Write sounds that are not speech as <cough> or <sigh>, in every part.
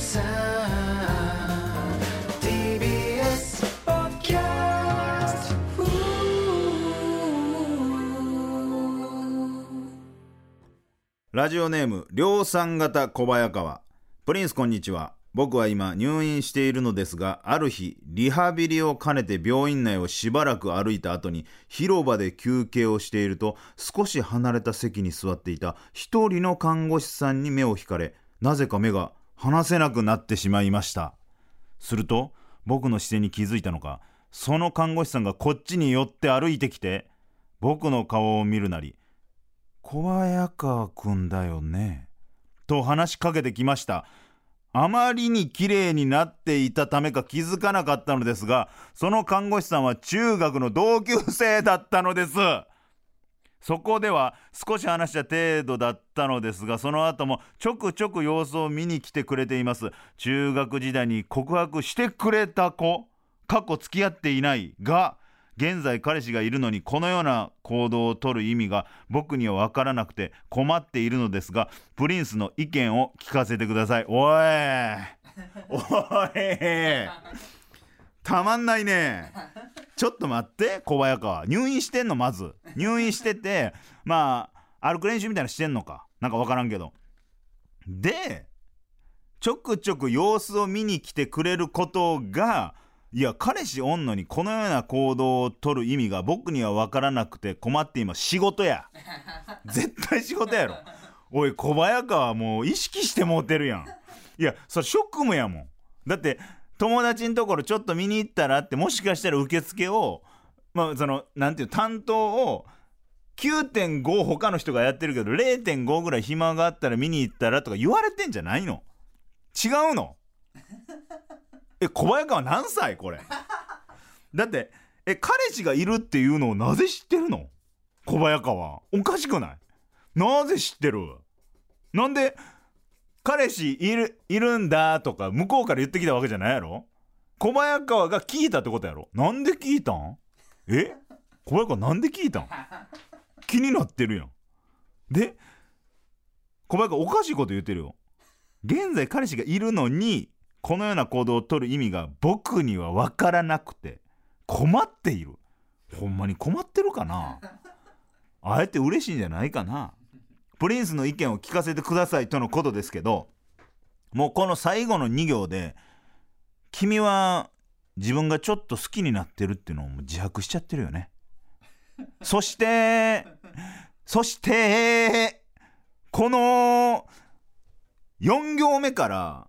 さん TBS ポッキャスラジオネーム量産型小早川。プリンスこんにちは。僕は今入院しているのですがある日リハビリを兼ねて病院内をしばらく歩いた後に広場で休憩をしていると少し離れた席に座っていた一人の看護師さんに目を引かれなぜか目が離せなくなってしまいました。すると僕の視線に気づいたのかその看護師さんがこっちに寄って歩いてきて僕の顔を見るなり小早川くんだよねと話しかけてきました。あまりに綺麗になっていたためか気づかなかったのですがその看護師さんは中学の同級生だったのです。そこでは少し話した程度だったのですがその後もちょくちょく様子を見に来てくれています。中学時代に告白してくれた子過去付き合っていないが現在彼氏がいるのにこのような行動をとる意味が僕には分からなくて困っているのですがプリンスの意見を聞かせてください。おい。おい。たまんないね。ちょっと待って小早川。入院してんのまず。入院しててまあ歩く練習みたいなのしてんのか。なんか分からんけど。でちょくちょく様子を見に来てくれることがいや彼氏おんのにこのような行動を取る意味が僕には分からなくて困っています仕事や。絶対仕事やろ。おい小早川もう意識してもうてるやん。いやそれ職務やもん。だって友達のところちょっと見に行ったらってもしかしたら受付をまあそのなんていう担当を9.5他の人がやってるけど0.5ぐらい暇があったら見に行ったらとか言われてんじゃないの？違うの？え小早川何歳これ？だってえ彼氏がいるっていうのをなぜ知ってるの？小早川。おかしくない？なぜ知ってる？なんで彼氏いるいるんだとか向こうから言ってきたわけじゃないやろ？小早川が聞いたってことやろなんで聞いたん？え？小早川なんで聞いたん？気になってるやん。で小早川おかしいこと言ってるよ。現在彼氏がいるのにこのような行動を取る意味が僕には分からなくて困っている。ほんまに困ってるかな？あえて嬉しいんじゃないかな？プリンスの意見を聞かせてくださいとのことですけどもうこの最後の2行で君は自分がちょっと好きになってるっていうのをもう自白しちゃってるよね。そしてそしてこの4行目から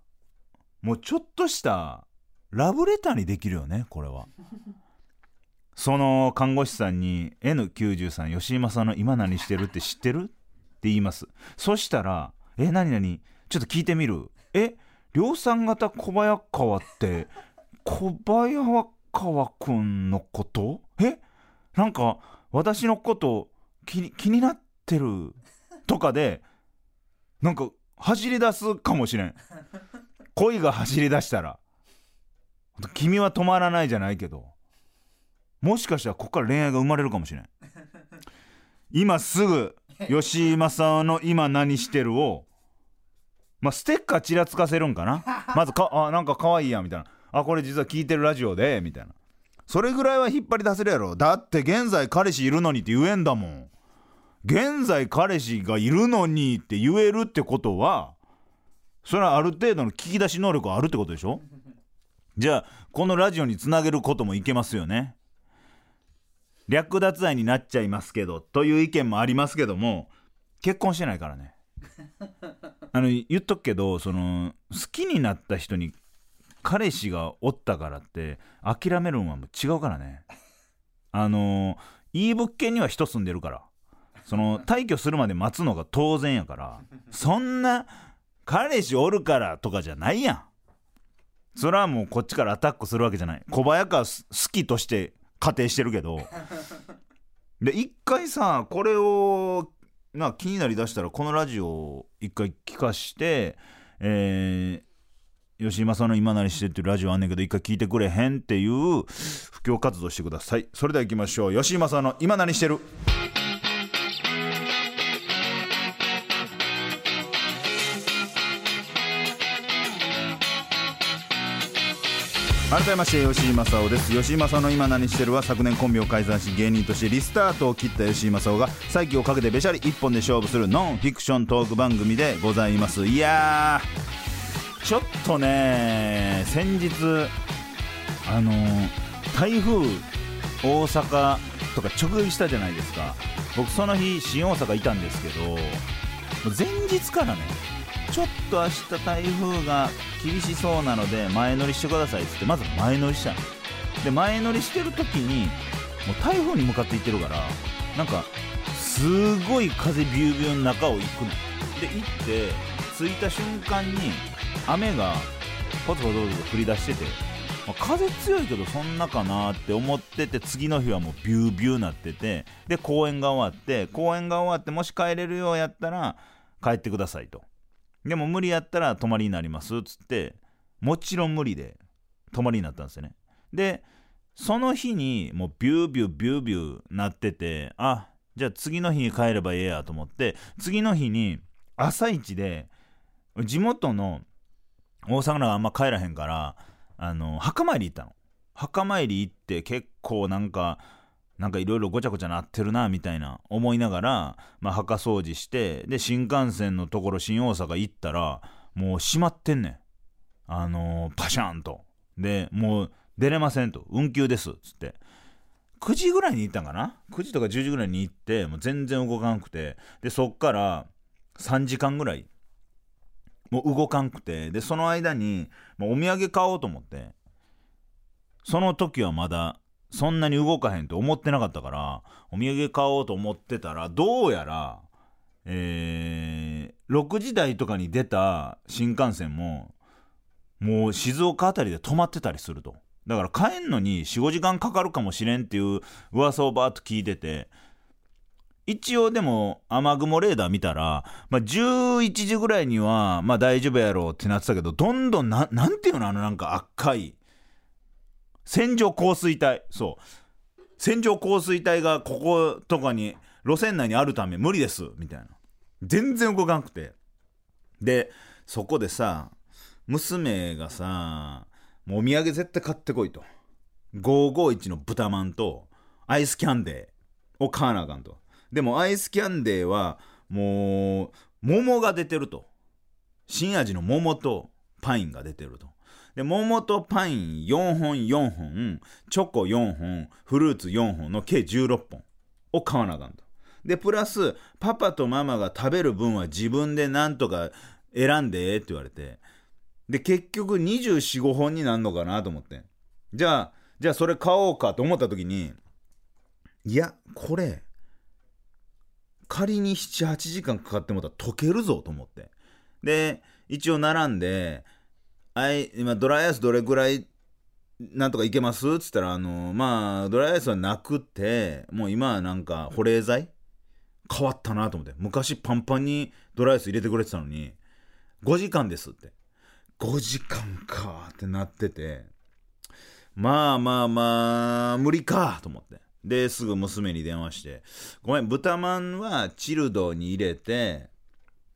もうちょっとしたラブレターにできるよねこれは。その看護師さんに N93 吉井正の今何してるって知ってる？言います。そしたら「え何何？ちょっと聞いてみる。え量産型小早川って小早川くんのこと？えなんか私のこと気に気になってるとかでなんか走り出すかもしれん。恋が走り出したら。君は止まらないじゃないけど。もしかしたらここから恋愛が生まれるかもしれん。今すぐ <laughs> 吉井正の「今何してるを」まあステッカーちらつかせるんかな？<laughs> まずかあなんか可愛いやんみたいな。あこれ実は聞いてるラジオでみたいな。それぐらいは引っ張り出せるやろ。だって現在彼氏いるのにって言えんだもん。現在彼氏がいるのにって言えるってことはそれはある程度の聞き出し能力があるってことでしょ？<laughs> じゃあこのラジオにつなげることもいけますよね略奪愛になっちゃいますけどという意見もありますけども結婚してないからね。<laughs> あの言っとくけどその好きになった人に彼氏がおったからって諦めるのはもう違うからね。あのいい物件には人住んでるから。その退去するまで待つのが当然やから。そんな彼氏おるからとかじゃないやん。それはもうこっちからアタックするわけじゃない。小早川好きとして仮定してるけど。で一回さこれをな気になりだしたらこのラジオを一回聞かしてえー、吉井正の今なりしてっていうラジオあんねんけど一回聞いてくれへんっていう布教活動してください。それでは行きましょう。吉井正の今何してる。改めまして吉井正夫です吉井正夫の今何してるは昨年コンビを解散し芸人としてリスタートを切った吉井正夫が再起をかけてべしゃり一本で勝負するノンフィクショントーク番組でございます。いやちょっとね先日あの台風大阪とか直撃したじゃないですか。僕その日新大阪いたんですけど前日からねちょっと明日台風が厳しそうなので前乗りしてくださいっつってまず前乗りしたの。で前乗りしてる時にもう台風に向かって行ってるからなんかすごい風ビュービューの中を行くの。で行って着いた瞬間に雨がポツポツポツ降り出してて、まあ風強いけどそんなかなって思ってて次の日はもうビュービューなっててで公演が終わって公演が終わってもし帰れるようやったら帰ってくださいと。でも無理やったら泊まりになりますっつってもちろん無理で泊まりになったんですよね。でその日にもうビュービュービュービューなっててあじゃあ次の日に帰ればええやと思って次の日に朝一で地元の大阪があんま帰らへんからあの墓参り行ったの。墓参り行って結構なんかなんかいろいろごちゃごちゃなってるなみたいな思いながら、まあ、墓掃除してで新幹線のところ新大阪行ったらもう閉まってんねん。あのーパシャンと。でもう出れませんと。運休ですっつって。9時ぐらいに行ったんかな？9時とか10時ぐらいに行ってもう全然動かんくて。でそっから3時間ぐらいもう動かんくて。でその間にもうお土産買おうと思って。その時はまだそんなに動かへんと思ってなかったからお土産買おうと思ってたらどうやらえー、6時台とかに出た新幹線ももう静岡あたりで止まってたりすると。だから帰んのに45時間かかるかもしれんっていう噂をバーッと聞いてて一応でも雨雲レーダー見たら、まあ、11時ぐらいにはまあ大丈夫やろうってなってたけどどんどんななんていうのあのなんか赤い線状降水帯。そう。線状降水帯がこことかに路線内にあるため無理です。みたいな。全然動かなくて。でそこでさ娘がさもうお土産絶対買ってこいと。551の豚まんとアイスキャンデーを買わなあかんと。でもアイスキャンデーはもう桃が出てると。新味の桃とパインが出てると。で桃とパイン4本4本チョコ4本フルーツ4本の計16本を買わなあかんと。でプラスパパとママが食べる分は自分でなんとか選んでって言われて。で結局245本になるのかなと思って。じゃあじゃあそれ買おうかと思った時にいやこれ仮に78時間かかってもらったら溶けるぞと思って。で一応並んであい今ドライアイスどれぐらいなんとかいけます？っつったらあのまあドライアイスはなくてもう今はなんか保冷剤？変わったなと思って。昔パンパンにドライアイス入れてくれてたのに5時間ですって。5時間かってなってて。まあまあまあ無理かと思って。ですぐ娘に電話して「ごめん豚まんはチルドに入れて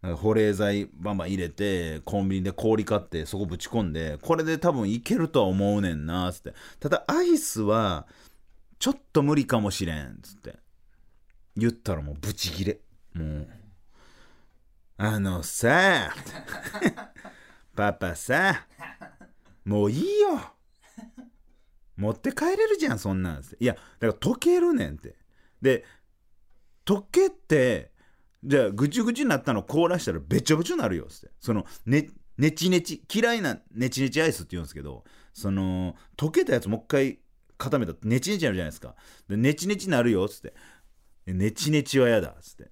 保冷剤バンバン入れてコンビニで氷買ってそこぶち込んでこれで多分いけるとは思うねんな」つって。ただアイスはちょっと無理かもしれんつって。言ったらもうブチギレ。もうあのさ <laughs> パパさもういいよ。持って帰れるじゃんそんなんつって。いやだから溶けるねんって。で溶けてじゃあぐちゅぐちゅになったの凍らしたらべちょべちょになるよっつって。そのねねちねち嫌いなねちねちアイスって言うんですけどその溶けたやつもう一回固めたらねちねちになるじゃないですか。でねちねちなるよっつって。ねちねちは嫌だっつって。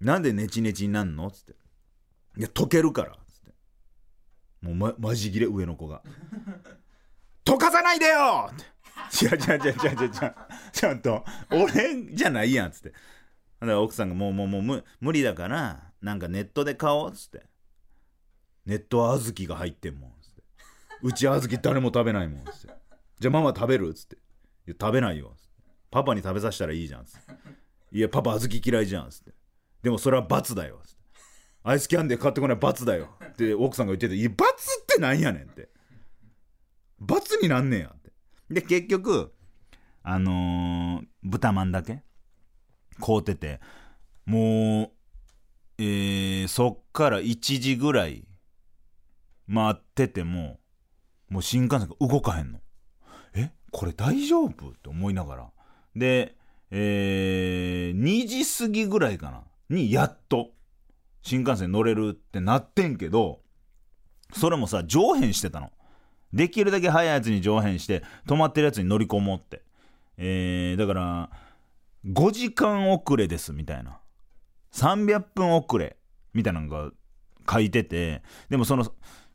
なんでねちねちになんのっつって。いや溶けるからっつって。もうまマジギレ上の子が。<laughs> 溶かさないでよって。違う違う違う違う違う。ちゃんと俺じゃないやんっつって。だから奥さんがもうもうもう無理だからなんかネットで買おうっつって。ネット小豆が入ってんもんっつって。うち小豆誰も食べないもんっつって。じゃあママ食べるっつって。いや食べないよっつって。パパに食べさせたらいいじゃんっつって。いやパパ小豆嫌いじゃんっつって。でもそれは罰だよっつって。アイスキャンデー買ってこない罰だよって奥さんが言ってていや罰ってなんやねんって。罰になんねんやって。で結局あのー豚まんだけ。買うてて。もうえーそっから1時ぐらい待っててももう新幹線が動かへんの。えこれ大丈夫？って思いながら。でえー2時過ぎぐらいかな。にやっと新幹線乗れるってなってんけどそれもさ上辺してたの。できるだけ早いやつに上辺して止まってるやつに乗り込もうって。えーだから5時間遅れですみたいな。300分遅れみたいなのが書いてて。でもその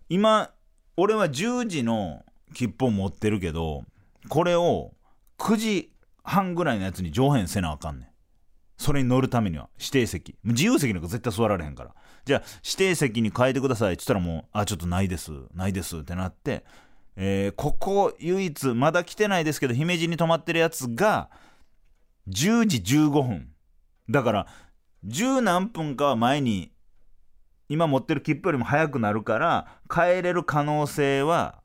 今俺は10時の切符を持ってるけどこれを9時半ぐらいのやつに上辺せなあかんねん。それに乗るためには。指定席。自由席なんか絶対座られへんから。じゃあ指定席に変えてくださいって言ったらもうあちょっとないです。ないですってなって、えーここ唯一まだ来てないですけど姫路に泊まってるやつが10時15分だから10何分かは前に今持ってる切符よりも早くなるから帰れる可能性は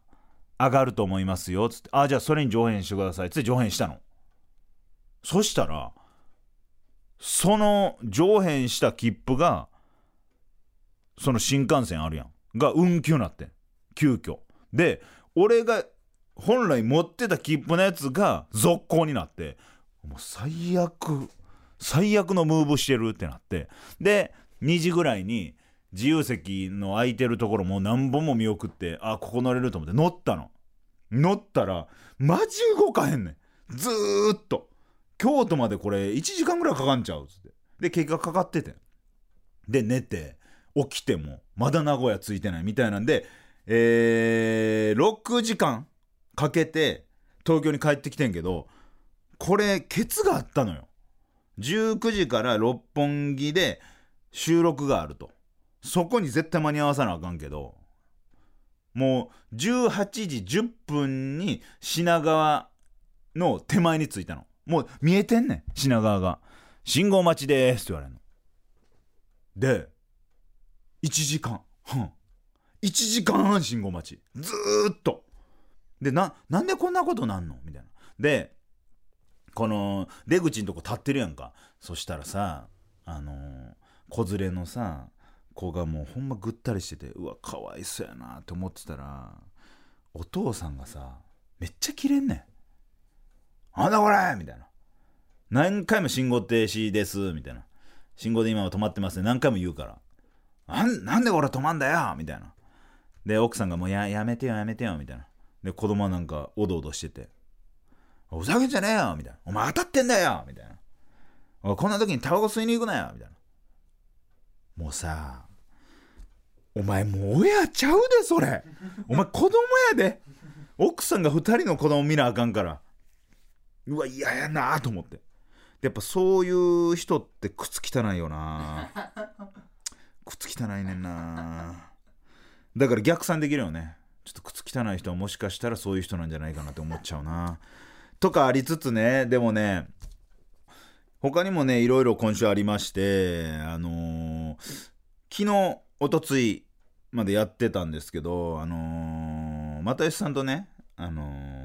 上がると思いますよ。つってあじゃあそれに上辺してください。つって上辺したの。そしたらその上辺した切符がその新幹線あるやん。が運休になって急遽。で俺が本来持ってた切符のやつが続行になって。もう最悪最悪のムーブしてるってなって。で2時ぐらいに自由席の空いてるところもう何本も見送ってあここ乗れると思って乗ったの。乗ったらマジ動かへんねん。ずーっと。京都までこれ1時間ぐらいかかんちゃうっつって。で結果かかってて。で寝て起きてもまだ名古屋着いてないみたいなんでえー、6時間かけて東京に帰ってきてんけどこれケツがあったのよ。19時から六本木で収録があると。そこに絶対間に合わさなあかんけど。もう18時10分に品川の手前に着いたの。もう見えてんねん品川が「信号待ちです」って言われるの。で1時間半。1時間半信号待ち。ずーっと。でななんでこんなことなんの？みたいな。でこの出口のとこ立ってるやんか。そしたらさあの子連れのさ子がもうほんまぐったりしててうわかわいそうやなって思ってたらお父さんがさめっちゃキレんねん「あんだこれ!」みたいな何回も信号停止ですみたいな信号で今は止まってますね何回も言うからなんなんで俺止まんだよ！みたいな。で奥さんがもうややめてよやめてよ！みたいな。で子供はなんかおどおどしてて。ふざけんじゃねえよみたいな。お前当たってんだよみたいな。おこんな時にタバコ吸いに行くなよみたいな。もうさお前もう親ちゃうでそれ。お前子供やで。奥さんが2人の子供見なあかんから。うわ嫌やなあと思って。やっぱそういう人って靴汚いよな。靴汚いねんな。だから逆算できるよね。ちょっと靴汚い人はもしかしたらそういう人なんじゃないかなって思っちゃうな。とかありつつね。でもね他にもねいろいろ今週ありましてあのー昨日おとついまでやってたんですけどあのー、又吉さんとねあのー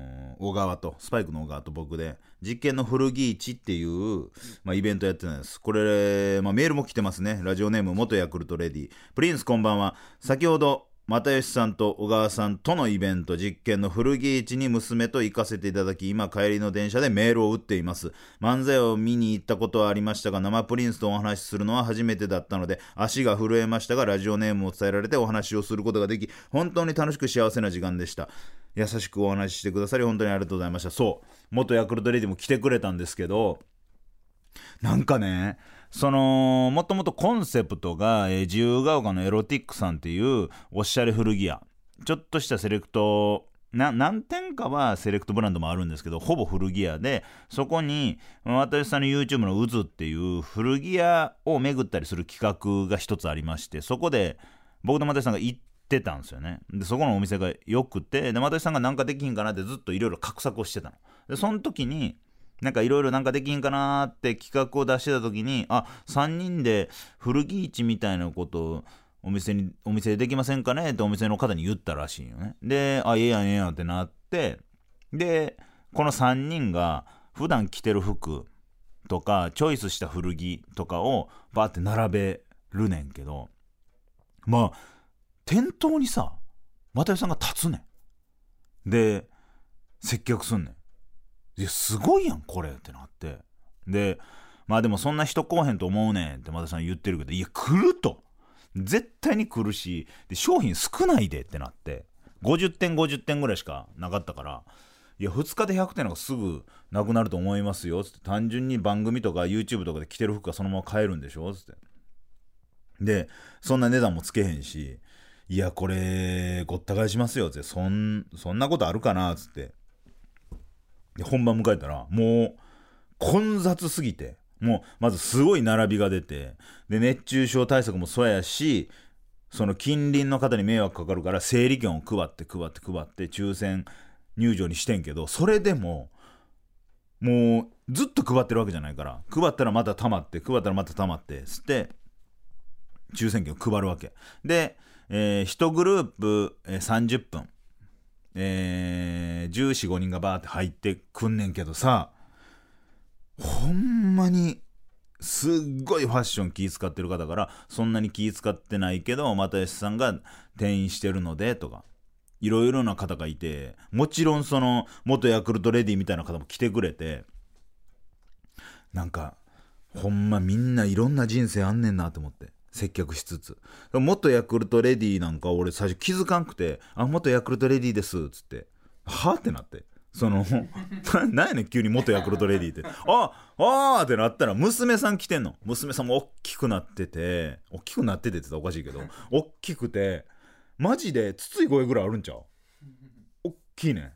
小川とスパイクの小川と僕で実験の古着市っていう、まあ、イベントやってたんです。これ、まあ、メールも来てますね。ラジオネーム元ヤクルトレディ。プリンスこんばんは。先ほど又吉さんと小川さんとのイベント実験の古着市に娘と行かせていただき今帰りの電車でメールを打っています。漫才を見に行ったことはありましたが生プリンスとお話しするのは初めてだったので足が震えましたがラジオネームを伝えられてお話をすることができ本当に楽しく幸せな時間でした。優しくお話ししてくださり本当にありがとうございました。そう。元ヤクルトレディも来てくれたんですけどなんかねそのもともとコンセプトが、えー自由が丘のエロティックさんっていうおしゃれ古着屋。ちょっとしたセレクトな何点かはセレクトブランドもあるんですけどほぼ古着屋でそこに私さんの YouTube の「渦」っていう古着屋を巡ったりする企画が一つありましてそこで僕と又吉さんが行ってたんですよね。でそこのお店がよくてで又吉さんがなんかできひんかなってずっといろいろ画策をしてたの。でその時になんかいろいろなんかできんかなーって企画を出してた時にあ3人で古着市みたいなことをお店にお店でできませんかねってお店の方に言ったらしいよね。であええやんええやんってなってでこの3人が普段着てる服とかチョイスした古着とかをバーって並べるねんけどまあ店頭にさ又吉さんが立つねん。で接客すんねん。いやすごいやんこれってなって。でまあでもそんな人来おへんと思うねんって又吉さん言ってるけどいや来ると。絶対に来るしで商品少ないでってなって。50点50点ぐらいしかなかったからいや2日で100点なんかすぐなくなると思いますよつって。単純に番組とか YouTube とかで着てる服がそのまま買えるんでしょつって。でそんな値段もつけへんしいやこれごった返しますよつって。そんそんなことあるかなつって。本番迎えたらもう混雑すぎてもうまずすごい並びが出てで熱中症対策もそうやしその近隣の方に迷惑かかるから整理券を配って配って配って抽選入場にしてんけどそれでももうずっと配ってるわけじゃないから配ったらまた溜まって配ったらまた溜まってつって抽選券を配るわけ。で、え1グループ、え30分。えー、14、5人がバーって入ってくんねんけどさほんまにすっごいファッション気使ってる方からそんなに気使ってないけど又吉さんが転院してるのでとかいろいろな方がいてもちろんその元ヤクルトレディみたいな方も来てくれてなんかほんまみんないろんな人生あんねんなと思って。接客しつつ。元ヤクルトレディなんか俺最初気づかんくて「あ元ヤクルトレディです」っつって「はあ?」ってなって。その <laughs> なんやねん急に元ヤクルトレディって。ああーってなったら娘さん来てんの。娘さんも大きくなってて。大きくなっててって言ったらおかしいけど。大きくてマジで筒井声ぐらいあるんちゃう？大きいねん。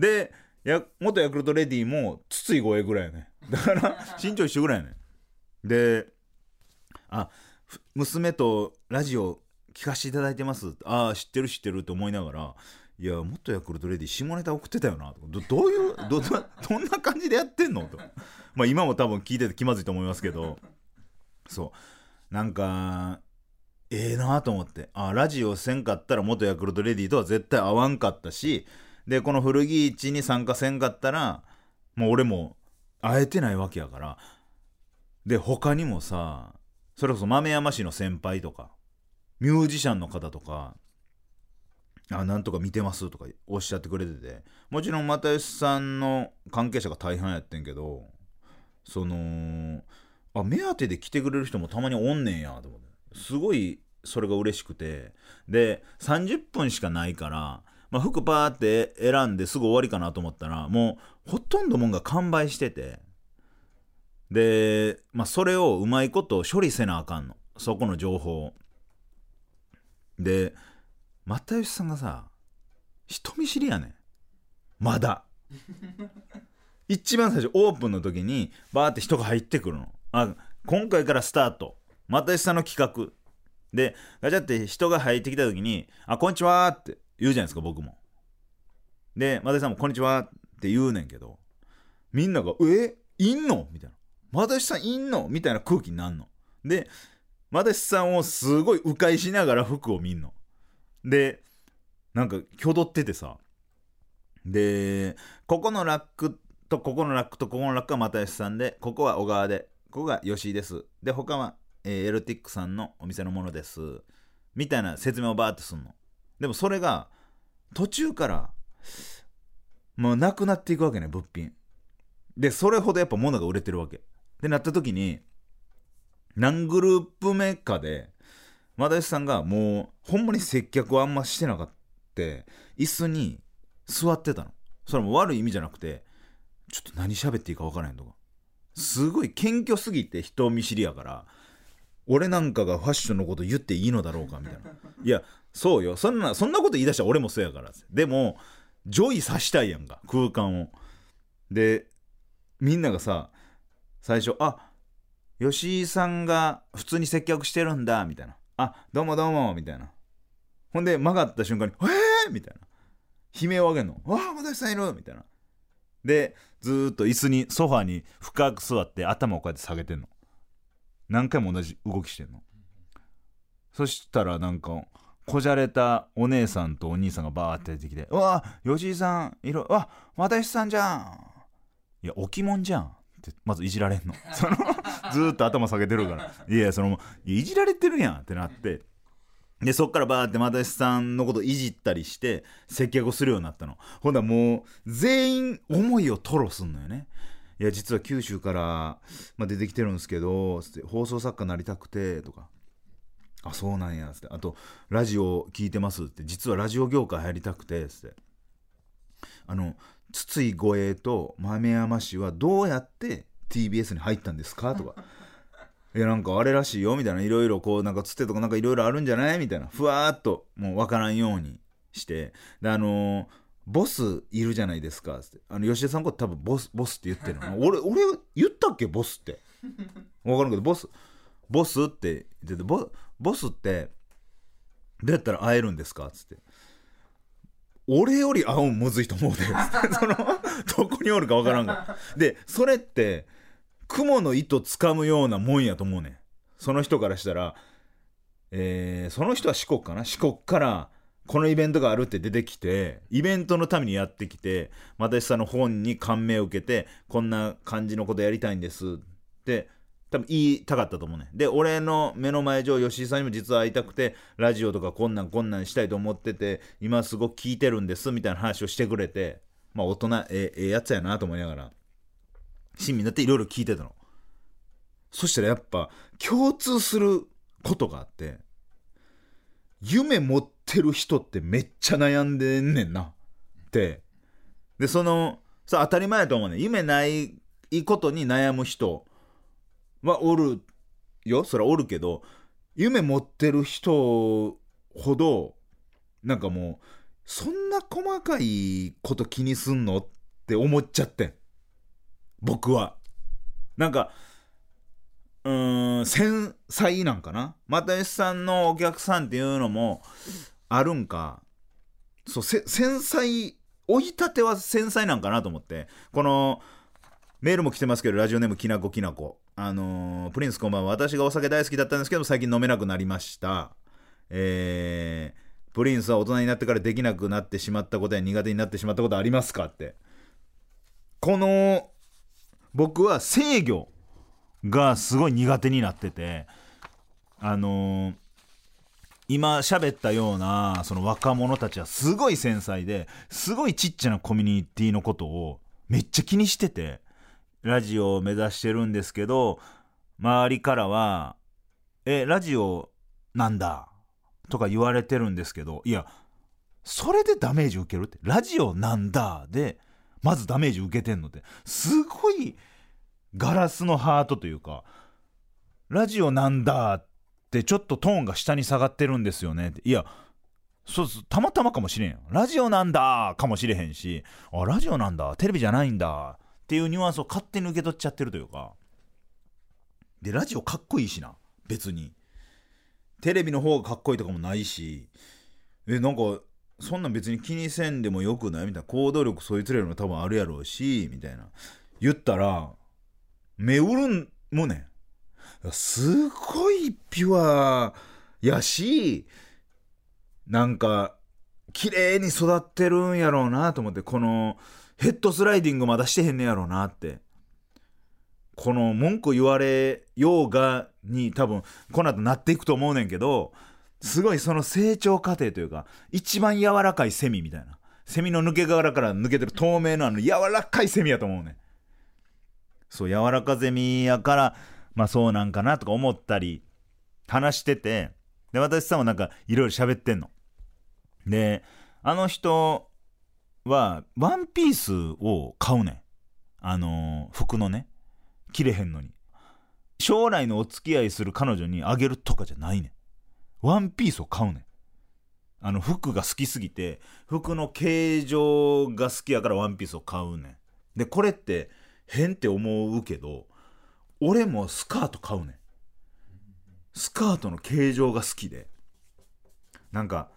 でや元ヤクルトレディも筒井声ぐらいやねだから <laughs> 身長一緒ぐらいやねであ娘とラジオ聞かせていただいてます。ああ知ってる知ってるって思いながらいやもっとヤクルトレディ下ネタ送ってたよな。とどどういうどどんな感じでやってんの？と。まあ今も多分聞いてて気まずいと思いますけど。そう。なんかええなと思って。あラジオせんかったら元ヤクルトレディとは絶対合わんかったしでこの古着市に参加せんかったらもう俺も会えてないわけやから。で他にもさそれこそ豆山市の先輩とかミュージシャンの方とかあなんとか見てますとかおっしゃってくれててもちろん又吉さんの関係者が大半やってんけどそのあ目当てで来てくれる人もたまにおんねんやと思ってすごいそれが嬉しくてで30分しかないから、まあ、服パーって選んですぐ終わりかなと思ったらもうほとんどもんが完売しててで、まあ、それをうまいこと処理せなあかんの。そこの情報を。で又吉さんがさ人見知りやねん。まだ。<laughs> 一番最初オープンの時にバーって人が入ってくるの。あ今回からスタート。又吉さんの企画。でガチャって人が入ってきた時に「あこんにちは」って言うじゃないですか僕も。で又吉さんも「こんにちは」って言うねんけどみんなが「え？いんの?」みたいな「又吉さんいんの?」みたいな空気になんの？で又吉さんをすごい迂回しながら服を見んの。でなんか挙動っててさ。でここのラックとここのラックとここのラックは又吉さんでここは小川でここが吉井です。で他は、えーエルティックさんのお店のものです。みたいな説明をバーってすんの。でもそれが途中からもうなくなっていくわけね物品。でそれほどやっぱ物が売れてるわけ。でなった時に何グループ目かで又吉さんがもうほんまに接客をあんましてなかった椅子に座ってたの。それも悪い意味じゃなくてちょっと何喋っていいか分からへんとか。すごい謙虚すぎて人見知りやから俺なんかがファッションのこと言っていいのだろうかみたいな。いやそうよ。そんなそんなこと言い出したら俺もそうやから。でもジョイさしたいやんか空間を。でみんながさ最初あ吉井さんが普通に接客してるんだみたいな。あどうもどうもみたいな。ほんで曲がった瞬間に「えー!」みたいな。悲鳴を上げんの「わあ私さんいる!」みたいな。でずーっと椅子にソファーに深く座って頭をこうやって下げてんの。何回も同じ動きしてんの。そしたらなんかこじゃれたお姉さんとお兄さんがバーって出てきて「うわ吉井さんいろうわ又吉さんじゃん」いや置物じゃん。ってまずいじられんの。<laughs> そのずーっと頭下げてるから。いやそのいじられてるやんってなって。でそっからバーって又吉さんのこといじったりして接客をするようになったの。ほんだらもう全員思いを吐露すんのよね。いや実は九州から、まあ、出てきてるんですけど放送作家になりたくてとか。あそうなんやつって。あとラジオ聞いてますって。実はラジオ業界入りたくてつって。あの筒井護衛と豆山氏はどうやって TBS に入ったんですかとか。<laughs> いやなんかあれらしいよみたいないろいろこうなんかつてとかなんかいろいろあるんじゃない？みたいな。ふわーっともう分からんようにして。であのーボスいるじゃないですかつって。あの吉田さんのこと多分ボスボスって言ってるの。<laughs> 俺俺言ったっけ？ボスって。分からんけどボスボスって言っててボボスってどうやったら会えるんですか？つって俺より会うんむずいと思うで。<laughs> そのどこにおるか分からんから。でそれって雲の糸掴むようなもんやと思うねん。その人からしたらえーその人は四国かな？四国からこのイベントがあるって出てきてイベントのためにやってきて又吉さんの本に感銘を受けてこんな感じのことやりたいんですって多分言いたかったと思うね。で俺の目の前上吉井さんにも実は会いたくてラジオとかこんなんこんなんしたいと思ってて今すごく聞いてるんですみたいな話をしてくれてまあ大人ええやつやなと思いながら親身になっていろいろ聞いてたの。そしたらやっぱ共通することがあって夢持ってる人ってめっちゃ悩んでんねんな。って。でそのさ当たり前やと思うね。夢ないことに悩む人はおるよ。それはおるけど夢持ってる人ほどなんかもうそんな細かいこと気にすんのって思っちゃってん。僕は。なんかうーん繊細なんかな？又吉さんのお客さんっていうのもあるんか。そう繊細追い立ては繊細なんかなと思って。このメールも来てますけどラジオネームきなこきなこ。あのープリンスこんばんは。私がお酒大好きだったんですけど最近飲めなくなりました。えー、プリンスは大人になってからできなくなってしまったことや苦手になってしまったことありますかって。この僕は制御がすごい苦手になっててあのー今喋ったようなその若者たちはすごい繊細ですごいちっちゃなコミュニティのことをめっちゃ気にしててラジオを目指してるんですけど周りからは「えラジオなんだ」とか言われてるんですけどいやそれでダメージ受けるって？ラジオなんだ？でまずダメージ受けてんのって。すごいガラスのハートというかラジオなんだ？ってちょっとトーンが下に下がってるんですよねって。いやそうそうたまたまかもしれんよラジオなんだ？かもしれへんしあラジオなんだテレビじゃないんだっていうニュアンスを勝手に受け取っちゃってるというか。でラジオかっこいいしな。別に。テレビの方がかっこいいとかもないし。えなんかそんなん別に気にせんでもよくない？みたいな。行動力そいつらよりも多分あるやろうしみたいな。言ったら目潤んもねすごいピュアやしなんか綺麗に育ってるんやろうなと思ってこのヘッドスライディングまだしてへんねやろうなって。この文句言われようがに多分この後なっていくと思うねんけどすごいその成長過程というか一番柔らかいセミみたいな。セミの抜け殻から抜けてる透明のあの柔らかいセミやと思うねん。そう柔らかゼミやからまあそうなんかなとか思ったり話してて。で私さんもなんかいろいろ喋ってんの。であの人はワンピースを買うねん。あの服のね。着れへんのに。将来のお付き合いする彼女にあげるとかじゃないねん。ワンピースを買うねん。あの服が好きすぎて服の形状が好きやからワンピースを買うねん。でこれって変って思うけど俺もスカート買うねん。スカートの形状が好きで。なんか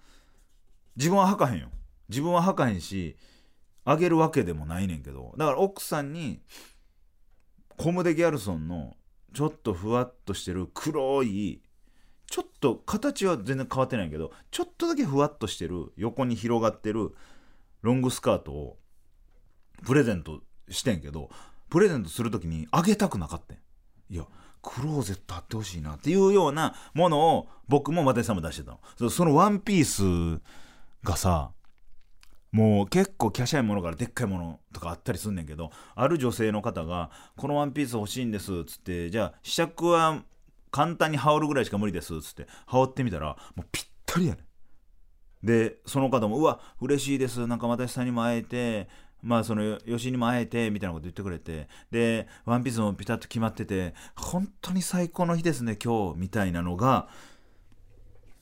自分は履かへんよ。自分は履かへんしあげるわけでもないねんけど。だから奥さんにコムデ・ギャルソンのちょっとふわっとしてる黒いちょっと形は全然変わってないけどちょっとだけふわっとしてる横に広がってるロングスカートをプレゼントしてんけどプレゼントする時にあげたくなかったん。いやクローゼットあってほしいなっていうようなものを僕も又吉さんも出してたの。そそのワンピースがさもう結構華奢いものからでっかいものとかあったりすんねんけどある女性の方が「このワンピース欲しいんです」っつって「じゃあ試着は簡単に羽織るぐらいしか無理です」っつって羽織ってみたらもうぴったりやねん。でその方も「うわ嬉しいです。なんか又吉さんにも会えてまあその吉井にも会えてみたいなこと言ってくれてでワンピースもピタッと決まってて本当に最高の日ですね今日みたいなのが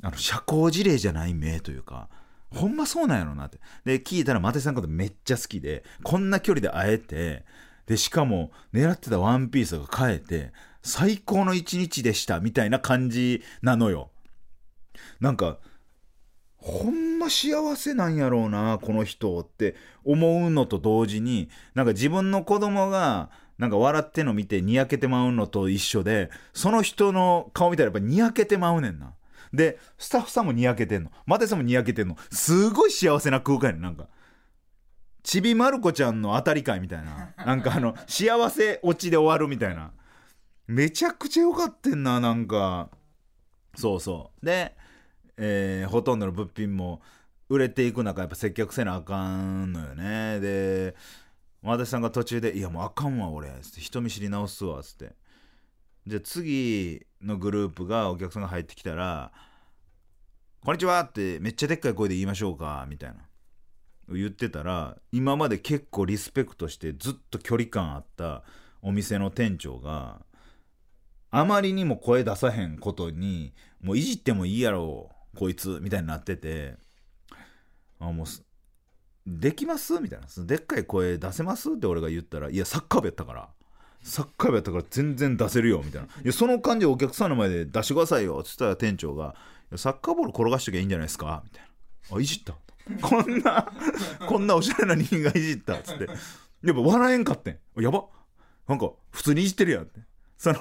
あの社交辞令じゃない目というかほんまそうなんやろなって。で聞いたら又吉さんのことめっちゃ好きでこんな距離で会えてでしかも狙ってたワンピースが買えて最高の一日でしたみたいな感じなのよ。なんかほんま幸せなんやろうなこの人って思うのと同時になんか自分の子供がなんか笑っての見てにやけてまうのと一緒でその人の顔見たらやっぱにやけてまうねんな。でスタッフさんもにやけてんの。マテさんもにやけてんの。すごい幸せな空間やなんか。ちびまる子ちゃんの当たり会みたいな。なんかあの幸せオチで終わるみたいな。めちゃくちゃ良かってんななんか。そうそう。でえーほとんどの物品も売れていく中やっぱ接客せなあかんのよね。で私さんが途中で「いやもうあかんわ俺」人見知り直すわ」つって。じゃあ次のグループがお客さんが入ってきたら「こんにちは」ってめっちゃでっかい声で言いましょうかみたいな。言ってたら今まで結構リスペクトしてずっと距離感あったお店の店長があまりにも声出さへんことにもういじってもいいやろこいつみたいになっててあもうできます？みたいな。でっかい声出せます？って俺が言ったらいやサッカー部やったから。サッカー部やったから全然出せるよみたいな。いやその感じお客さんの前で出してくださいよっつったら店長がサッカーボール転がしときゃいいんじゃないですかみたいな。あいじった？こんな <laughs> こんなおしゃれな人間がいじった？っつって。やっぱ笑えんかってん。やば。なんか普通にいじってるやんって。その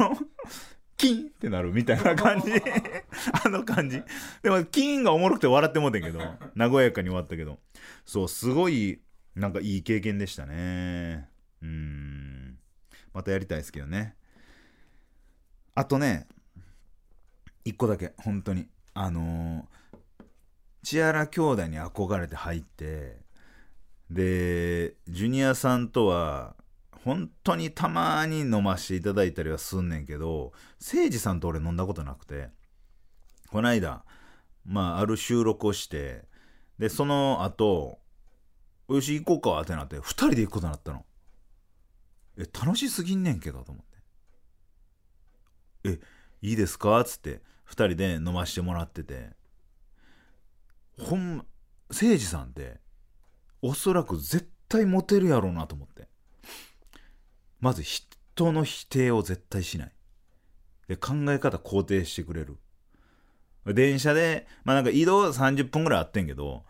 キンってなるみたいな感じ。<laughs> あの感じ。でもキンがおもろくて笑ってもうてんけど和やかに終わったけど。そうすごいなんかいい経験でしたね。うん。またやりたいですけどね。あとね一個だけ本当に。あのー千原兄弟に憧れて入ってでジュニアさんとは本当にたまに飲ましていただいたりはすんねんけど誠司さんと俺飲んだことなくてこないだまあある収録をしてでその後よし行こうかってなって2人で行くことになったの。え楽しすぎんねんけどと思ってえいいですか？っつって2人で飲ましてもらってて。ほんま誠司さんっておそらく絶対モテるやろうなと思って。まず人の否定を絶対しない。で考え方肯定してくれる。電車でまあなんか移動30分ぐらいあってんけど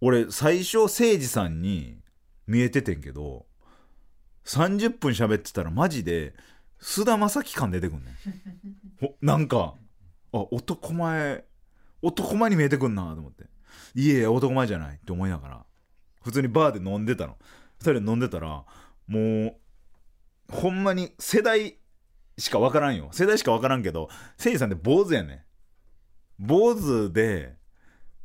俺最初誠司さんに見えててんけど30分喋ってたらマジで菅田将暉感出てくんね <laughs> なんかあ男前男前に見えてくんなと思って。いえ男前じゃないって思いながら。普通にバーで飲んでたの。2人で飲んでたらもうほんまに世代しか分からんよ。世代しか分からんけどせいじさんって坊主やねん。坊主で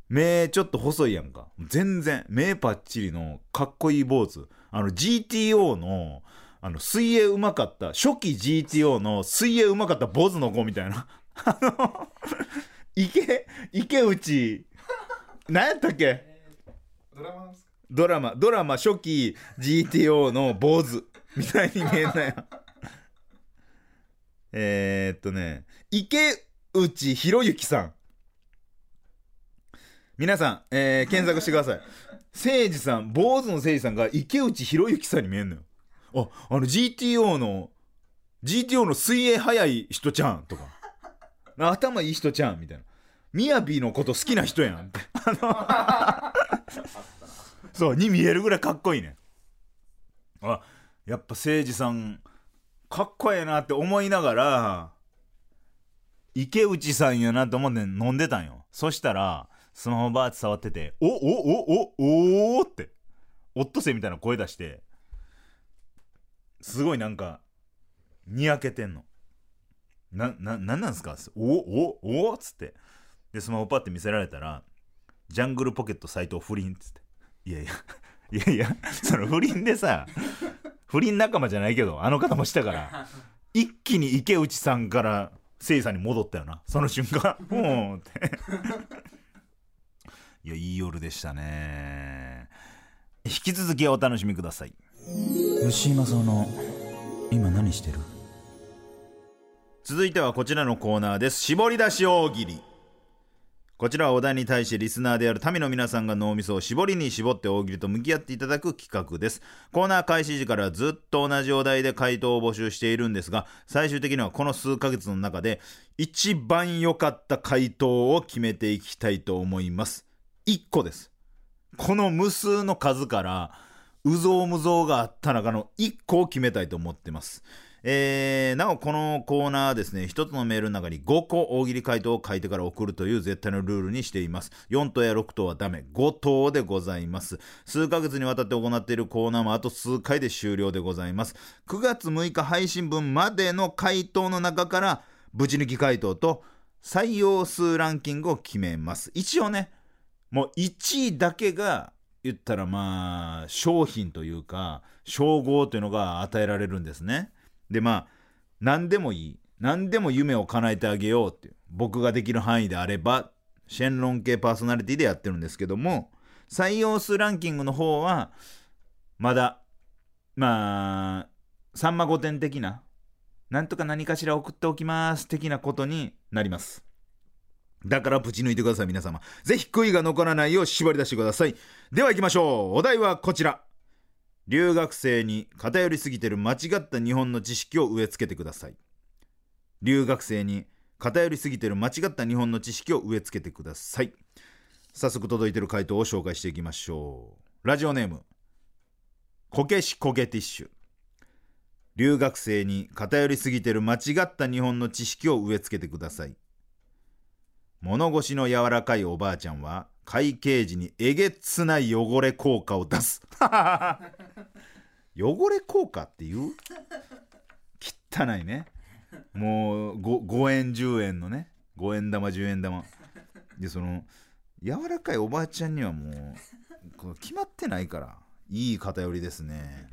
目ちょっと細いやんか。全然目パッチリのかっこいい坊主あの GTO のあの水泳うまかった初期 GTO の水泳うまかった坊主の子みたいな。<laughs> あの池池内。何やったっけ？ドラマドラマ。ドラマ初期 GTO の坊主みたいに見えんなよ <laughs> えーっとね池内博之さん。皆さん、えー検索してください誠司さん坊主の誠司さんが池内博之さんに見えんのよ。ああの GTO の GTO の水泳速い人ちゃんとか。頭いい人ちゃんみたいな。みやびのこと好きな人やんって。そうに見えるぐらいかっこいいね。あやっぱ誠司さんかっこええなって思いながら池内さんやなと思って飲んでたんよ。そしたらスマホバーって触ってて「おおおおおおってオットセイみたいな声出してすごいなんかにやけてんの。なななんなんすか？おおおっつって。でスマホパッて見せられたら「ジャングルポケット斎藤不倫」っつって。いやいやいやいやその不倫でさ不倫仲間じゃないけどあの方もしたから一気に池内さんからせいさんに戻ったよな。その瞬間。ポーンって。いやいい夜でしたね。引き続きお楽しみください。吉井正夫の今何してる？続いてはこちらのコーナーです。絞り出し大喜利。こちらはお題に対してリスナーである民の皆さんが脳みそを絞りに絞って大喜利と向き合っていただく企画です。コーナー開始時からずっと同じお題で回答を募集しているんですが最終的にはこの数ヶ月の中で一番良かった回答を決めていきたいと思います1個です。この無数の数からうぞうむぞうがあった中の1個を決めたいと思ってます。えーなおこのコーナーですね1つのメールの中に5個大喜利回答を書いてから送るという絶対のルールにしています。4等や6等はダメ。5等でございます。数ヶ月にわたって行っているコーナーもあと数回で終了でございます。9月6日配信分までの回答の中からぶち抜き回答と採用数ランキングを決めます。一応ねもう1位だけが言ったらまあ商品というか称号というのが与えられるんですね。でまあ何でもいい。何でも夢を叶えてあげようっていう。僕ができる範囲であればシェンロン系パーソナリティでやってるんですけども採用数ランキングの方はまだまあさんま御殿的ななんとか何かしら送っておきます的なことになります。だからぶち抜いてください皆様。ぜひ悔いが残らないよう絞り出してください。では行きましょう。お題はこちら。留学生に偏りすぎてる間違った日本の知識を植え付けてください。留学生に偏りすぎてる間違った日本の知識を植え付けてください。早速届いてる回答を紹介していきましょう。ラジオネームこけしこげティッシュ。留学生に偏りすぎてる間違った日本の知識を植え付けてください。物腰の柔らかいおばあちゃんは会計時にえげつない汚れ効果を出す。<laughs> 汚れ効果っていう？汚いね。もう 5, 5円10円のね。5円玉10円玉。でその柔らかいおばあちゃんにはもうこ決まってないから。いい偏りですね。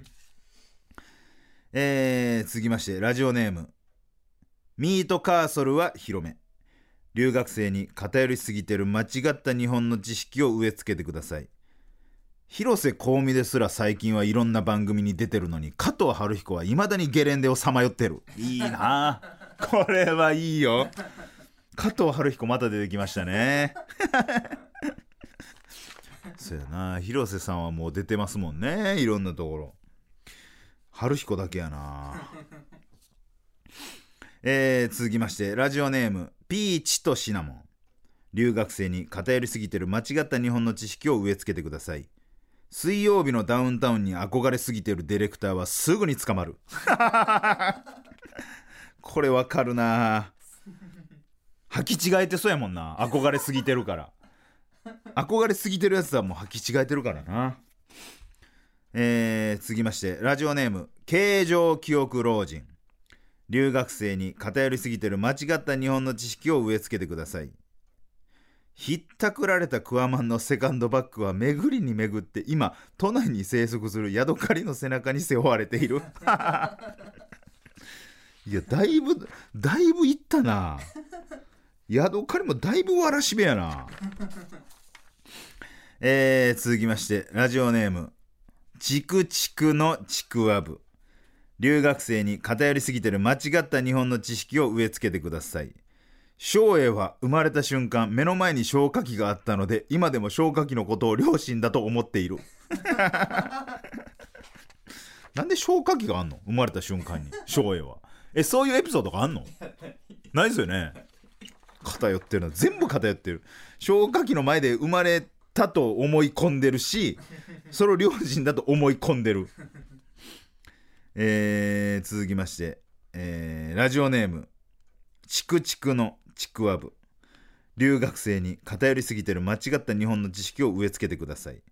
えー、続きましてラジオネーム。ミートカーソルは広め。留学生に偏りすぎてる間違った日本の知識を植え付けてください。広瀬香美ですら最近はいろんな番組に出てるのに加藤晴彦はいまだにゲレンデをさまよってる。いいな。これはいいよ。加藤晴彦また出てきましたね。そうやな。広瀬さんはもう出てますもんね。いろんなところ。春彦だけやな。えー、続きましてラジオネームピーチとシナモン。留学生に偏りすぎてる間違った日本の知識を植え付けてください。水曜日のダウンタウンに憧れすぎてるディレクターはすぐに捕まる。<laughs> これわかるな。履き違えてそうやもんな。憧れすぎてるから。憧れすぎてるやつはもう履き違えてるからな。えー、続きましてラジオネーム形状記憶老人。留学生に偏りすぎてる間違った日本の知識を植え付けてください。ひったくられたクワマンのセカンドバッグは巡りに巡って今都内に生息するヤドカリの背中に背負われている。<laughs> いやだいぶだいぶいったな。ヤドカリもだいぶわらしべやな。えー、続きましてラジオネームチクチクのちくわぶ。留学生に偏りすぎてる間違った日本の知識を植え付けてください。翔英は生まれた瞬間目の前に消火器があったので今でも消火器のことを両親だと思っている。<laughs> なんで消火器があんの？生まれた瞬間に翔英は。えそういうエピソードがあんの？ないですよね。偏ってるの。全部偏ってる。消火器の前で生まれたと思い込んでるしそれを両親だと思い込んでるえー、続きまして、えー、ラジオネームチクチクのちくわぶ。留学生に偏りすぎてる間違った日本の知識を植え付けてください。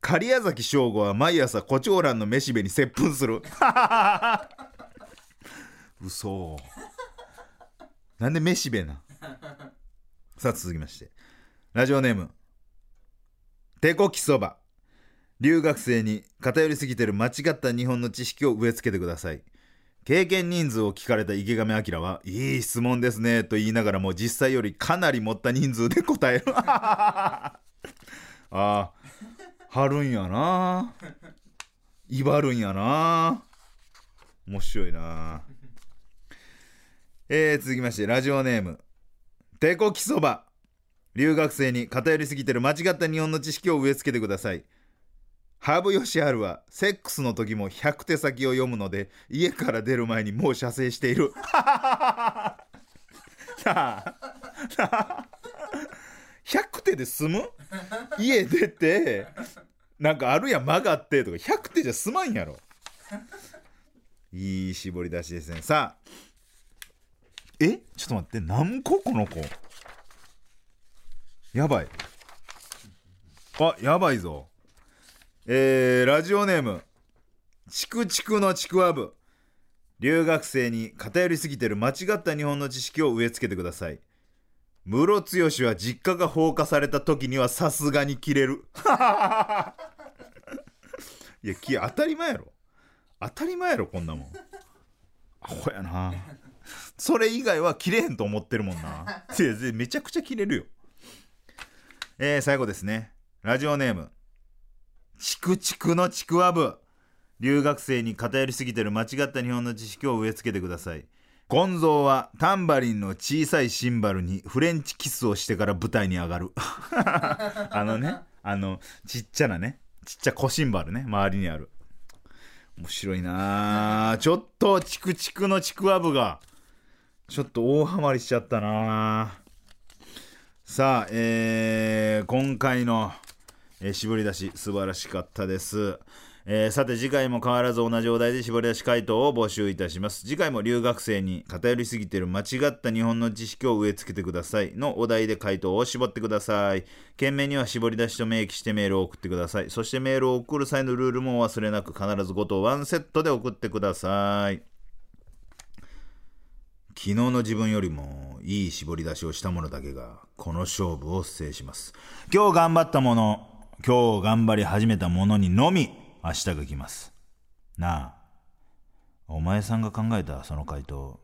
狩矢崎省吾は毎朝胡蝶蘭のめしべに接吻する。<laughs> 嘘。なんでめしべな？さあ続きまして。ラジオネーム手こきそば。留学生に偏りすぎてる間違った日本の知識を植え付けてください。経験人数を聞かれた池上彰はいい質問ですねと言いながらも実際よりかなり持った人数で答える。<laughs> ああ張るんやな。威張るんやな。面白いな。えー、続きましてラジオネーム手こきそば。留学生に偏りすぎてる間違った日本の知識を植え付けてください。羽生善治はセックスの時も100手先を読むので家から出る前にもう射精している。な <laughs> あなあ。100手で済む？家出てなんかあるやん曲がってとか。100手じゃ済まんやろ。いい絞り出しですね。さあ。え？ちょっと待って。何個？この子。やばい。あやばいぞえー、ラジオネームチクチクのちくわぶ。留学生に偏りすぎてる間違った日本の知識を植え付けてください。ムロツヨシは実家が放火された時にはさすがに切れる。<laughs> いやき当たり前やろ。当たり前やろこんなもん。アホやな。それ以外は切れへんと思ってるもんな。めちゃくちゃ切れるよ。えー、最後ですね。ラジオネームチクチクのちくわぶ。留学生に偏りすぎてる間違った日本の知識を植え付けてください。ゴンゾーはタンバリンの小さいシンバルにフレンチキスをしてから舞台に上がる。<laughs> あのねあのちっちゃなねちっちゃ小シンバルね周りにある。面白いなあちょっとチクチクのちくわぶがちょっと大ハマりしちゃったなさあえー、今回のえー、絞り出し素晴らしかったです、えーさて次回も変わらず同じお題で絞り出し回答を募集いたします。次回も留学生に偏りすぎている間違った日本の知識を植え付けてください。のお題で回答を絞ってください。件名には絞り出しと明記してメールを送ってください。そしてメールを送る際のルールも忘れなく必ず5とワンセットで送ってください。昨日の自分よりもいい絞り出しをした者だけがこの勝負を制します。今日頑張ったもの今日頑張り始めたものにのみ明日が来ます。なあお前さんが考えたその回答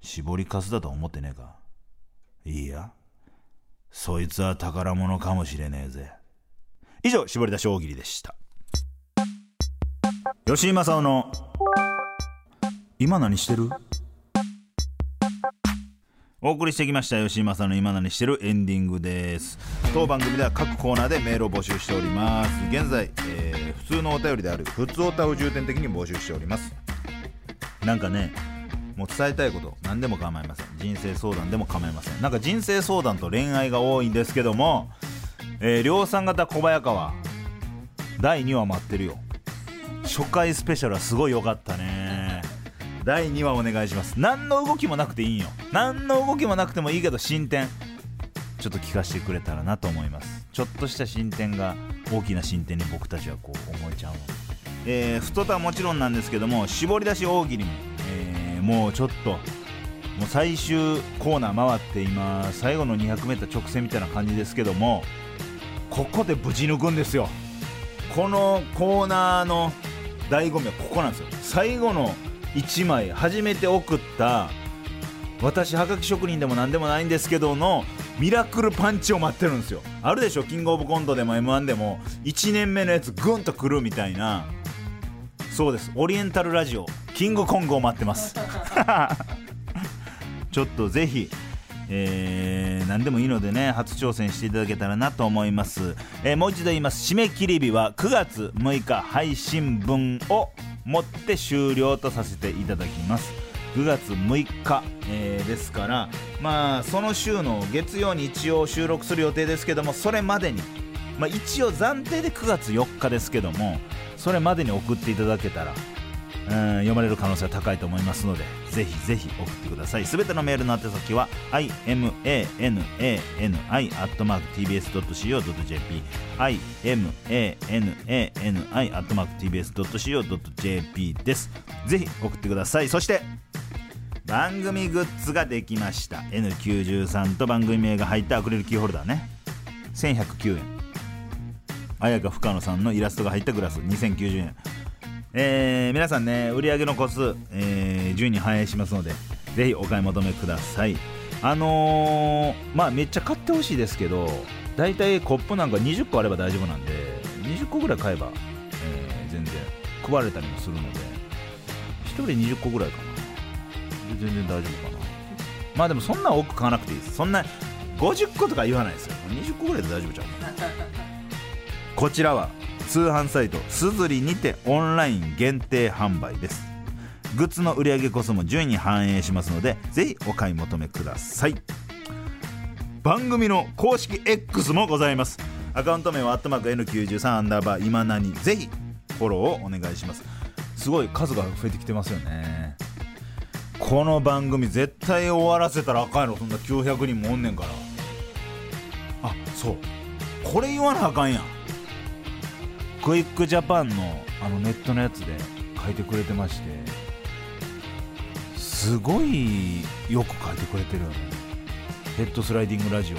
絞りかすだと思ってねえか？いいや。そいつは宝物かもしれねえぜ。以上絞り出し大喜利でした。吉井正夫の今何してる？お送りしてきました吉井正の今何してるエンディングです。当番組では各コーナーでメールを募集しております。現在、えー普通のお便りである普通おたを重点的に募集しております。なんかねもう伝えたいこと何でも構いません。人生相談でも構いません。なんか人生相談と恋愛が多いんですけども、えー量産型小早川第2話待ってるよ。初回スペシャルはすごい良かったね。第2話お願いします。何の動きもなくていいんよ。何の動きもなくてもいいけど進展。ちょっと聞かせてくれたらなと思います。ちょっとした進展が大きな進展に僕たちはこう思えちゃうえー、太田はもちろんなんですけども絞り出し大喜利も、えーもうちょっと。もう最終コーナー回って今最後の 200m 直線みたいな感じですけどもここでぶち抜くんですよ。このコーナーの醍醐味はここなんですよ。最後の1枚初めて送った私はがき職人でも何でもないんですけどのミラクルパンチを待ってるんですよ。あるでしょ？キングオブコントでも m 1でも1年目のやつグンとくるみたいな。そうです。オリエンタルラジオキングコングを待ってます。<laughs> ちょっとぜひえー何でもいいのでね初挑戦していただけたらなと思います、えーもう一度言います。締め切り日は9月6日配信分をもって終了とさせていただきます。9月6日、えーですからまあその週の月曜に一応収録する予定ですけどもそれまでにまあ一応暫定で9月4日ですけどもそれまでに送っていただけたらうん読まれる可能性は高いと思いますのでぜひぜひ送ってください。すべてのメールの宛先は imanani.tbs.co.jp imanani.tbs.co.jp です。ぜひ送ってください。そして番組グッズができました。N93 と番組名が入ったアクリルキーホルダーね。1109円。綾香深野さんのイラストが入ったグラス。2090円。えー皆さんね売り上げの個数、えー順位に反映しますのでぜひお買い求めください。あのーまあめっちゃ買ってほしいですけど大体コップなんか20個あれば大丈夫なんで20個ぐらい買えば、えー全然配られたりもするので1人20個ぐらいかな。全然大丈夫かな。まあでもそんな多く買わなくていいです。そんな50個とか言わないですよ。20個ぐらいで大丈夫ちゃう。こちらは通販サイトすずりにてオンライン限定販売です。グッズの売り上個数も順位に反映しますのでぜひお買い求めください。番組の公式 X もございます。アカウント名はアットマーク N93 アンダーバー今何ぜひフォローをお願いします。すごい数が増えてきてますよね。この番組絶対終わらせたらあかんやろそんな900人もおんねんから。あそう。これ言わなあかんやん。クイックジャパンのあのネットのやつで書いてくれてましてすごいよく書いてくれてるよね。ヘッドスライディングラジオ、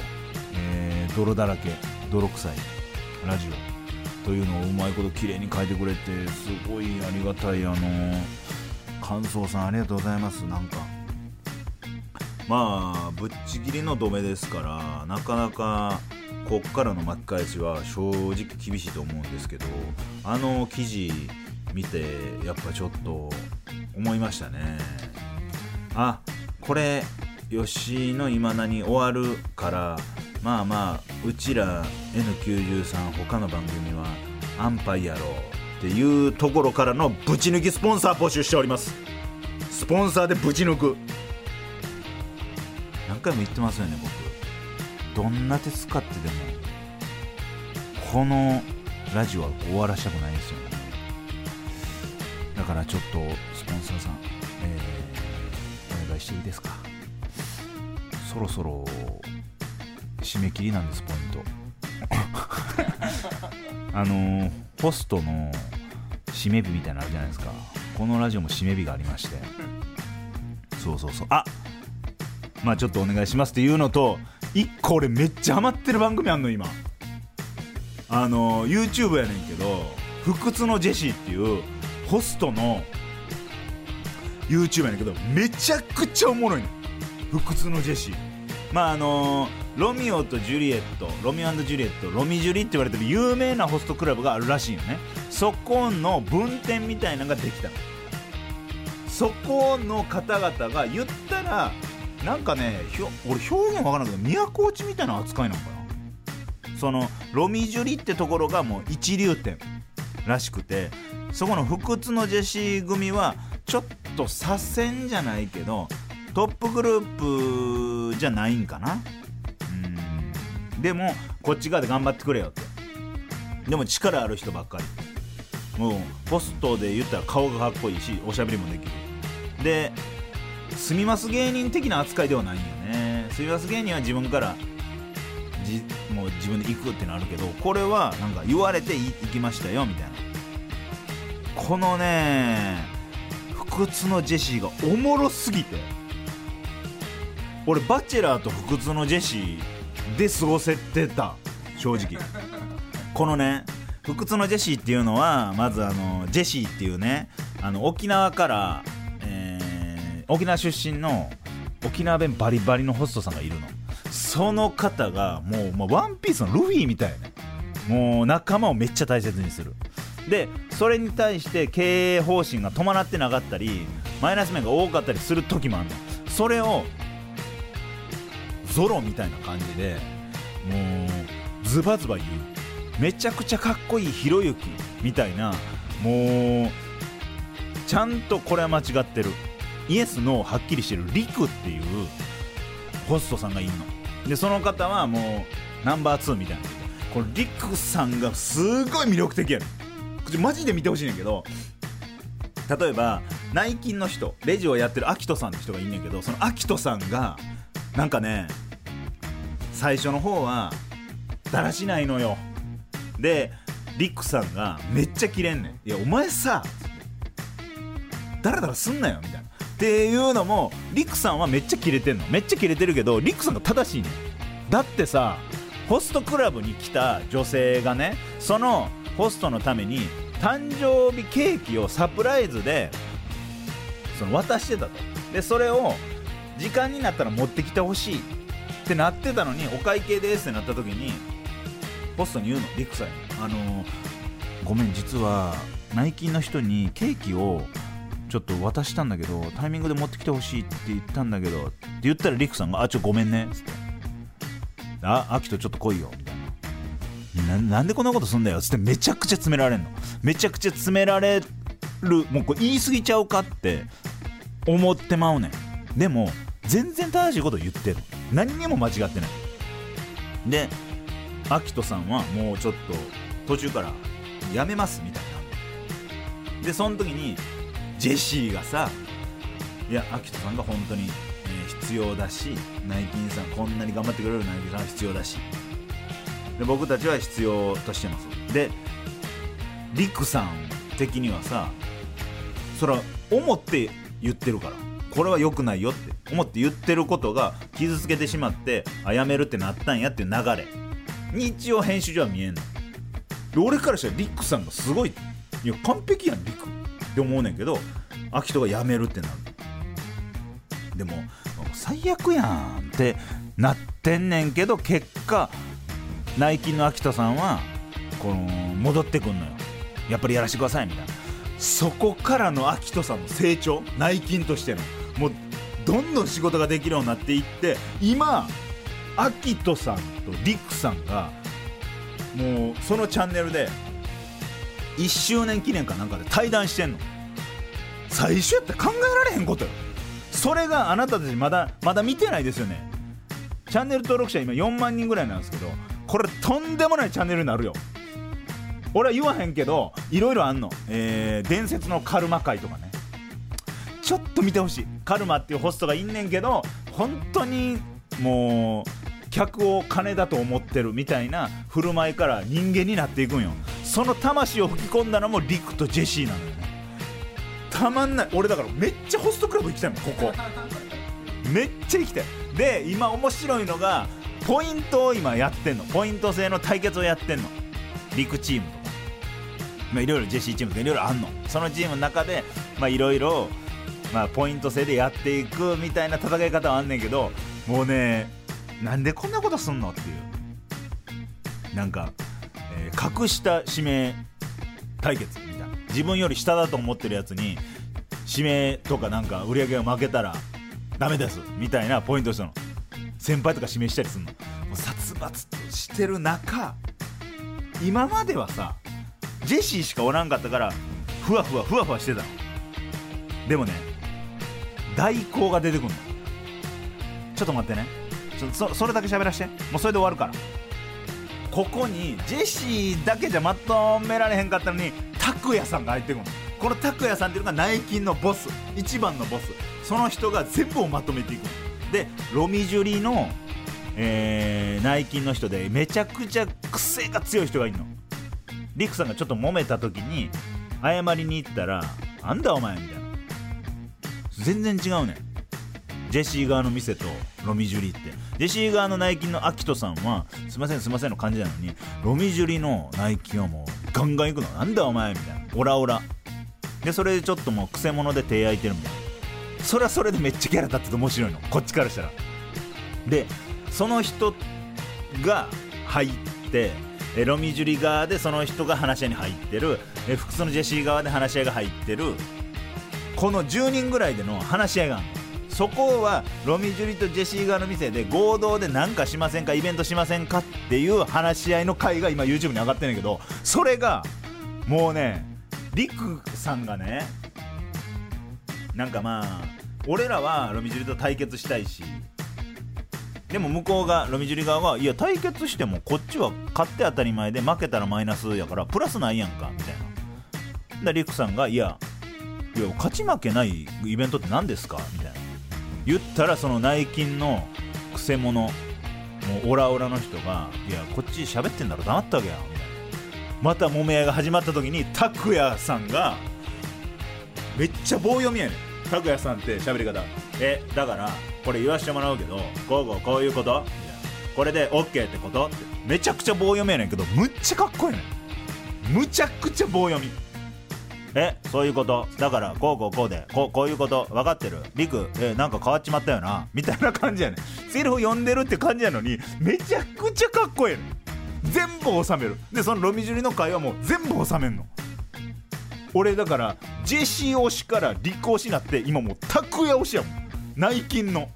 えー泥だらけ。泥臭い。ラジオ。というのをうまいこと綺麗に書いてくれてすごいありがたい。あの感想さんありがとうございます。なんかまあぶっちぎりの止めですからなかなかこっからの巻き返しは正直厳しいと思うんですけどあの記事見てやっぱちょっと思いましたね。あこれ吉野今何終わるからまあまあうちら N93 他の番組は安牌やろっていうところからのぶち抜きスポンサー募集しております。スポンサーでぶち抜く。何回も言ってますよね僕。どんな手使ってでもこのラジオは終わらしたくないんですよね。だからちょっとスポンサーさん、えーお願いしていいですか？そろそろ締め切りなんですポイント。<laughs> あのーホストの締め日みたいなのあるじゃないですか。このラジオも締め日がありまして。そうそうそう。あっまあちょっとお願いしますっていうのと一個俺めっちゃハマってる番組あんの今。あの YouTube やねんけど「不屈のジェシー」っていうホストの YouTube やねんけどめちゃくちゃおもろいの。不屈のジェシー。まああのロミオとジュリエットロミオジュリエットロミジュリって言われてる有名なホストクラブがあるらしいよね。そこの分店みたいなのができたの。そこの方々が言ったらなんかねひょ俺表現わからんけど都落ちみたいな扱いなのかな。そのロミジュリってところがもう一流店らしくてそこの不屈のジェシー組はちょっと左遷じゃないけどトップグループじゃないんかな。うん。でもこっち側で頑張ってくれよって。でも力ある人ばっかり。もうポストで言ったら顔がかっこいいしおしゃべりもできる。で住みます芸人的な扱いではないんよね。住みます芸人は自分からじもう自分で行くってのあるけどこれはなんか言われて行きましたよみたいな。このね不屈のジェシーがおもろすぎて俺バチェラーと不屈のジェシーで過ごせてた正直。このね不屈のジェシーっていうのはまずあのジェシーっていうねあの沖縄から、沖縄出身の沖縄弁バリバリのホストさんがいるの。その方がもう、まあ、ワンピースのルフィみたいねもう仲間をめっちゃ大切にする。でそれに対して経営方針が伴ってなかったりマイナス面が多かったりする時もあるの。それをゾロみたいな感じでもうズバズバ言う。めちゃくちゃかっこいいひろゆきみたいなもうちゃんとこれは間違ってる。イエスノーはっきりしてるリクっていうホストさんがいるの。でその方はもうナンバー2みたいな。これリクさんがすごい魅力的やねん。これマジで見てほしいねんけど例えば内勤の人レジをやってるアキトさんって人がいんねんけどそのアキトさんがなんかね最初の方はだらしないのよ。でリックさんがめっちゃキレんねん「いやお前さだらだらすんなよ」みたいな。っていうのもリクさんはめっちゃキレてんの。めっちゃキレてるけどリクさんが正しいねだってさホストクラブに来た女性がねそのホストのために誕生日ケーキをサプライズでその渡してたと。でそれを時間になったら持ってきてほしいってなってたのにお会計ですってなった時にホストに言うの。リクさんにあのーごめん実は内勤の人にケーキをちょっと渡したんだけどタイミングで持ってきてほしいって言ったんだけどって言ったらリックさんが「あちょごめんね」っつって「あアキトちょっと来いよ」みたいなななんでこんなことすんだよっつって。めちゃくちゃ詰められんの。めちゃくちゃ詰められる。もうこれ言い過ぎちゃうかって。思ってまうねん。でも全然正しいこと言ってる。何にも間違ってない。でアキトさんはもうちょっと途中からやめますみたいな。でその時にジェシーがさいやアキトさんが本当に、え必要だしナイキンさんこんなに頑張ってくれるナイキンさんは必要だし。で僕たちは必要としてます。でリクさん的にはさそれは思って言ってるから。これは良くないよって。思って言ってることが傷つけてしまってあやめるってなったんやっていう流れ。に一応編集所は見えんの。で俺からしたらリックさんがすごい。いや完璧やんリク。って思うねんけどアキトが辞めるってなる。でも最悪やんってなってんねんけど結果ナイキのアキトさんはこの戻ってくんのよ。やっぱりやらせてくださいみたいな。そこからのアキトさんの成長内勤としての。もうどんどん仕事ができるようになっていって今アキトさんとリックさんがもうそのチャンネルで1周年記念かなんかで対談してんの。最初やったら考えられへんことよ。それがあなたたちまだまだ見てないですよね。チャンネル登録者今4万人ぐらいなんですけどこれとんでもないチャンネルになるよ。俺は言わへんけどいろいろあんの、えー伝説のカルマ会とかね。ちょっと見てほしい。カルマっていうホストがいんねんけど本当にもう客を金だと思ってるみたいな振る舞いから人間になっていくんよ。その魂を吹き込んだのもリクとジェシーなのよね。たまんない。俺だからめっちゃホストクラブ行きたいもんここ。めっちゃ行きたい。で今面白いのがポイントを今やってんの。ポイント制の対決をやってんの。リクチームとか。まあいろいろジェシーチームとかいろいろあんの。そのチームの中でまいろいろまあポイント制でやっていくみたいな戦い方はあんねんけどもうねなんでこんなことすんのっていう。なんか、えー格下指名対決みたいな。自分より下だと思ってるやつに指名とかなんか売り上げが負けたらダメですみたいなポイントしたの。先輩とか指名したりするの。もう殺伐としてる中今まではさジェシーしかおらんかったからふわふわふわふわしてたの。でもね代行が出てくるの。ちょっと待ってね。そそれだけ喋らして。もうそれで終わるから。ここにジェシーだけじゃまとめられへんかったのに拓也さんが入ってくるの。この拓也さんっていうのが内勤のボス。一番のボス。その人が全部をまとめていくでロミジュリの、えー内勤の人でめちゃくちゃ癖が強い人がいるの。リクさんがちょっと揉めた時に謝りに行ったら「なんだお前」みたいな。全然違うねん。ジェシー側の店とロミジュリって。ジェシー側の内勤のアキトさんはすいませんすいませんの感じなのにロミジュリの内勤はもうガンガン行くの。なんだお前みたいな。オラオラ。でそれでちょっともうくせ者で手焼いてるみたいな。それはそれでめっちゃキャラ立ってて面白いの。こっちからしたら。でその人が入ってえロミジュリ側でその人が話し合いに入ってる。え複数のジェシー側で話し合いが入ってる。この10人ぐらいでの話し合いがあるの。そこはロミジュリとジェシー側の店で合同で何かしませんかイベントしませんかっていう話し合いの回が今 YouTube に上がってるんけどそれがもうねリクさんがねなんかまあ俺らはロミジュリと対決したいしでも向こうがロミジュリ側はいや対決してもこっちは勝って当たり前で負けたらマイナスやからプラスないやんかみたいなでリクさんがいやいや勝ち負けないイベントって何ですか?」みたいな言ったらその内勤のくせ者もうオラオラの人が「いやこっち喋ってんだろ黙ったわけや」みたいな。また揉め合いが始まった時に拓哉さんがめっちゃ棒読みやねん。拓哉さんって喋り方。えだからこれ言わしてもらうけどこうこうこういうことみたいな。これで OK ってことって。めちゃくちゃ棒読みやねんけどむっちゃかっこいいねん。むちゃくちゃ棒読み。えそういうこと。だからこうこうこうでこうこういうこと。分かってる？りくえなんか変わっちまったよな。みたいな感じやねセリフ読んでるって感じやのにめちゃくちゃかっこいいね全部収める。でそのロミジュリの会話も全部収めんの。俺だからジェシー推しからリク推しになって今もう拓哉推しやもん。内勤の。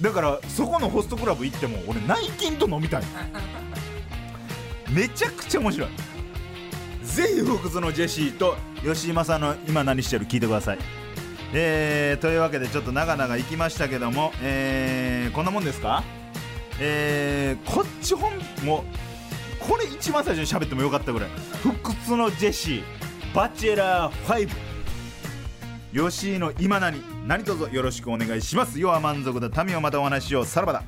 だからそこのホストクラブ行っても俺内勤と飲みたい。めちゃくちゃ面白い。ぜひ不屈のジェシーと吉井さんの今何してる聞いてください。えー、というわけでちょっと長々行きましたけども、えー、こんなもんですか？えー、こっち本もこれ一番最初に喋ってもよかったぐらい。不屈のジェシーバチェラー5吉井の今何？何卒よろしくお願いします。要は満足だ。民をまたお話ししよう。さらばだ。